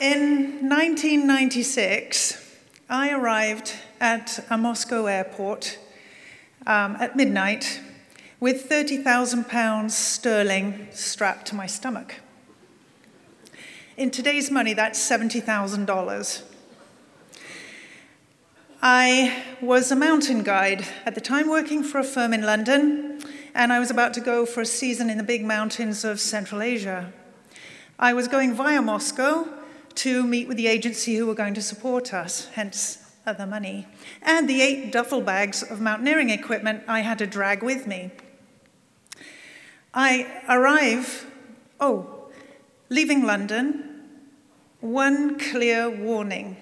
In 1996, I arrived at a Moscow airport um, at midnight with 30,000 pounds sterling strapped to my stomach. In today's money, that's $70,000. I was a mountain guide at the time, working for a firm in London, and I was about to go for a season in the big mountains of Central Asia. I was going via Moscow to meet with the agency who were going to support us, hence the money, and the eight duffel bags of mountaineering equipment I had to drag with me. I arrive, oh, leaving London, one clear warning.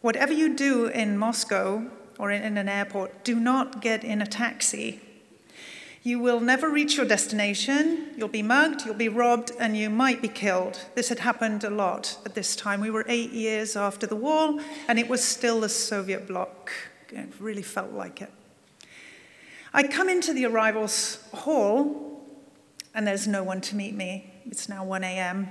Whatever you do in Moscow or in an airport, do not get in a taxi. You will never reach your destination, you'll be mugged, you'll be robbed, and you might be killed. This had happened a lot at this time. We were eight years after the wall, and it was still the Soviet bloc. It really felt like it. I come into the arrivals hall, and there's no one to meet me. It's now 1 a.m.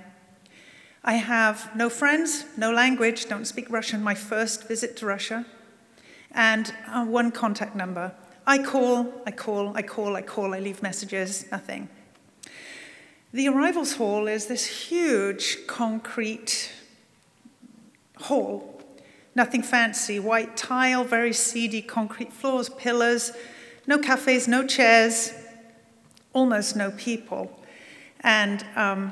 I have no friends, no language, don't speak Russian, my first visit to Russia, and uh, one contact number. I call, I call, I call, I call, I leave messages, nothing. The arrivals hall is this huge concrete hall, nothing fancy, white tile, very seedy concrete floors, pillars, no cafes, no chairs, almost no people, and um,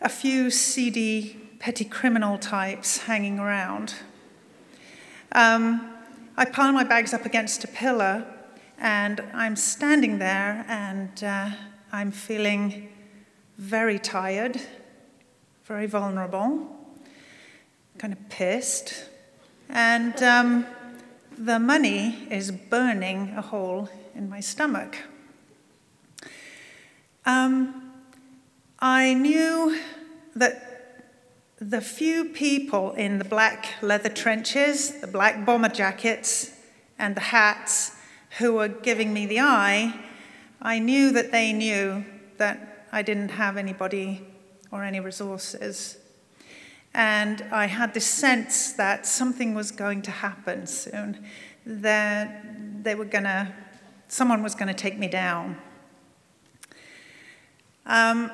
a few seedy petty criminal types hanging around. Um, I pile my bags up against a pillar and I'm standing there and uh, I'm feeling very tired, very vulnerable, kind of pissed. And um, the money is burning a hole in my stomach. Um, I knew that the few people in the black leather trenches, the black bomber jackets, and the hats who were giving me the eye, I knew that they knew that I didn't have anybody or any resources. And I had this sense that something was going to happen soon, that they were going to, someone was going to take me down. Um,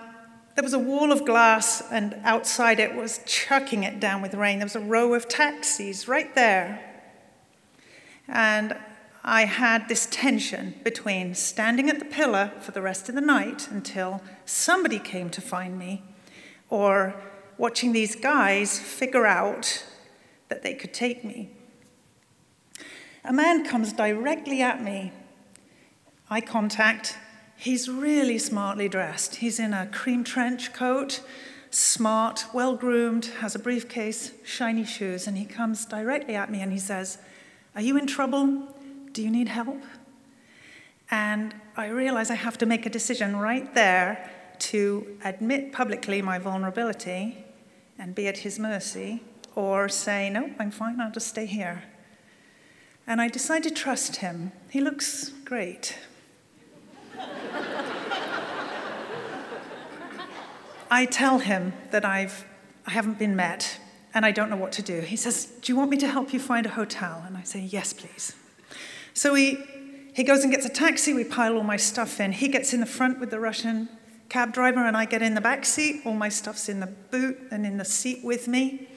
there was a wall of glass, and outside it was chucking it down with rain. There was a row of taxis right there. And I had this tension between standing at the pillar for the rest of the night until somebody came to find me, or watching these guys figure out that they could take me. A man comes directly at me. Eye contact. He's really smartly dressed. He's in a cream trench coat, smart, well groomed, has a briefcase, shiny shoes, and he comes directly at me and he says, Are you in trouble? Do you need help? And I realize I have to make a decision right there to admit publicly my vulnerability and be at his mercy, or say, No, I'm fine, I'll just stay here. And I decide to trust him. He looks great. I tell him that I've, I haven't been met and I don't know what to do. He says, Do you want me to help you find a hotel? And I say, Yes, please. So he, he goes and gets a taxi. We pile all my stuff in. He gets in the front with the Russian cab driver, and I get in the back seat. All my stuff's in the boot and in the seat with me.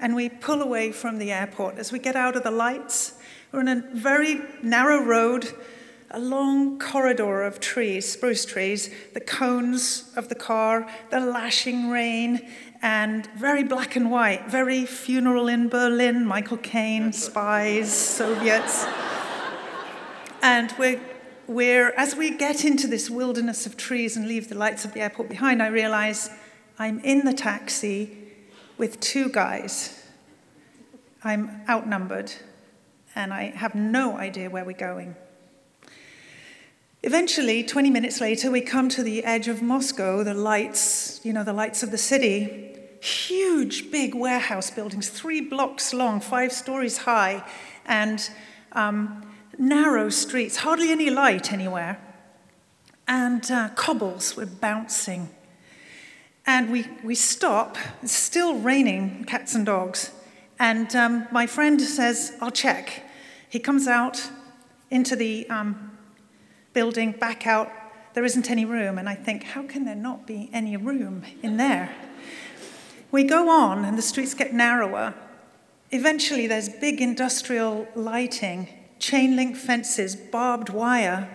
And we pull away from the airport. As we get out of the lights, we're in a very narrow road, a long corridor of trees, spruce trees, the cones of the car, the lashing rain, and very black and white, very funeral in Berlin, Michael Caine, spies, Soviets. And we're, we're, as we get into this wilderness of trees and leave the lights of the airport behind, I realize I'm in the taxi with two guys. I'm outnumbered, and I have no idea where we're going. Eventually, 20 minutes later, we come to the edge of Moscow, the lights, you know, the lights of the city. Huge, big warehouse buildings, three blocks long, five stories high, and um, narrow streets, hardly any light anywhere, and uh, cobbles were bouncing. And we, we stop. It's still raining cats and dogs. And um, my friend says, I'll check. He comes out into the um, building, back out. There isn't any room. And I think, how can there not be any room in there? We go on, and the streets get narrower. Eventually, there's big industrial lighting, chain link fences, barbed wire,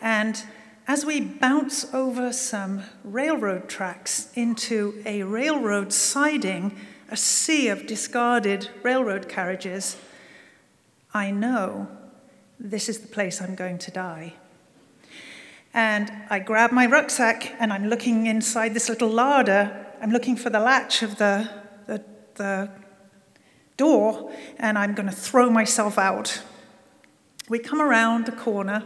and as we bounce over some railroad tracks into a railroad siding, a sea of discarded railroad carriages, I know this is the place I'm going to die. And I grab my rucksack and I'm looking inside this little Lada. I'm looking for the latch of the, the, the door and I'm going to throw myself out. We come around the corner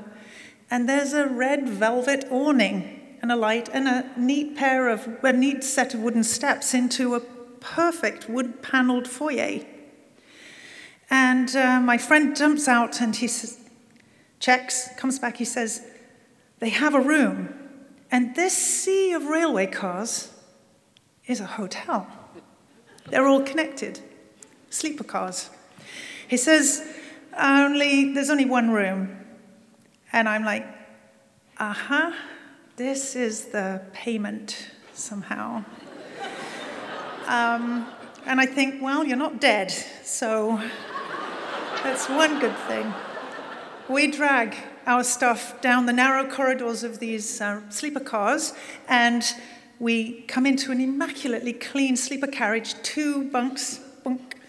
and there's a red velvet awning and a light and a neat pair of a neat set of wooden steps into a perfect wood paneled foyer. And uh, my friend jumps out and he says, checks, comes back, he says, they have a room. And this sea of railway cars is a hotel. They're all connected, sleeper cars. He says, only, there's only one room. And I'm like, uh huh, this is the payment somehow. um, and I think, well, you're not dead, so that's one good thing. We drag our stuff down the narrow corridors of these uh, sleeper cars, and we come into an immaculately clean sleeper carriage, two bunks, bunk,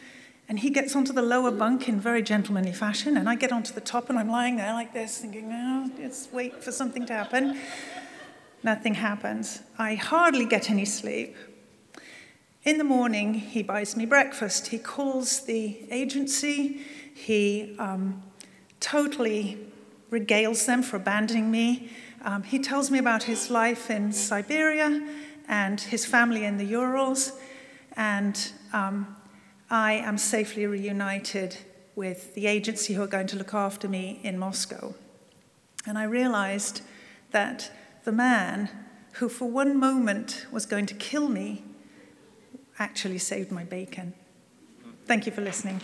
and he gets onto the lower bunk in very gentlemanly fashion, and I get onto the top, and I'm lying there like this, thinking, oh, let's wait for something to happen. Nothing happens. I hardly get any sleep. In the morning, he buys me breakfast. He calls the agency. He um, totally regales them for abandoning me. Um, he tells me about his life in Siberia and his family in the Urals. And um, I am safely reunited with the agency who are going to look after me in Moscow. And I realized that the man who, for one moment, was going to kill me actually saved my bacon. Thank you for listening.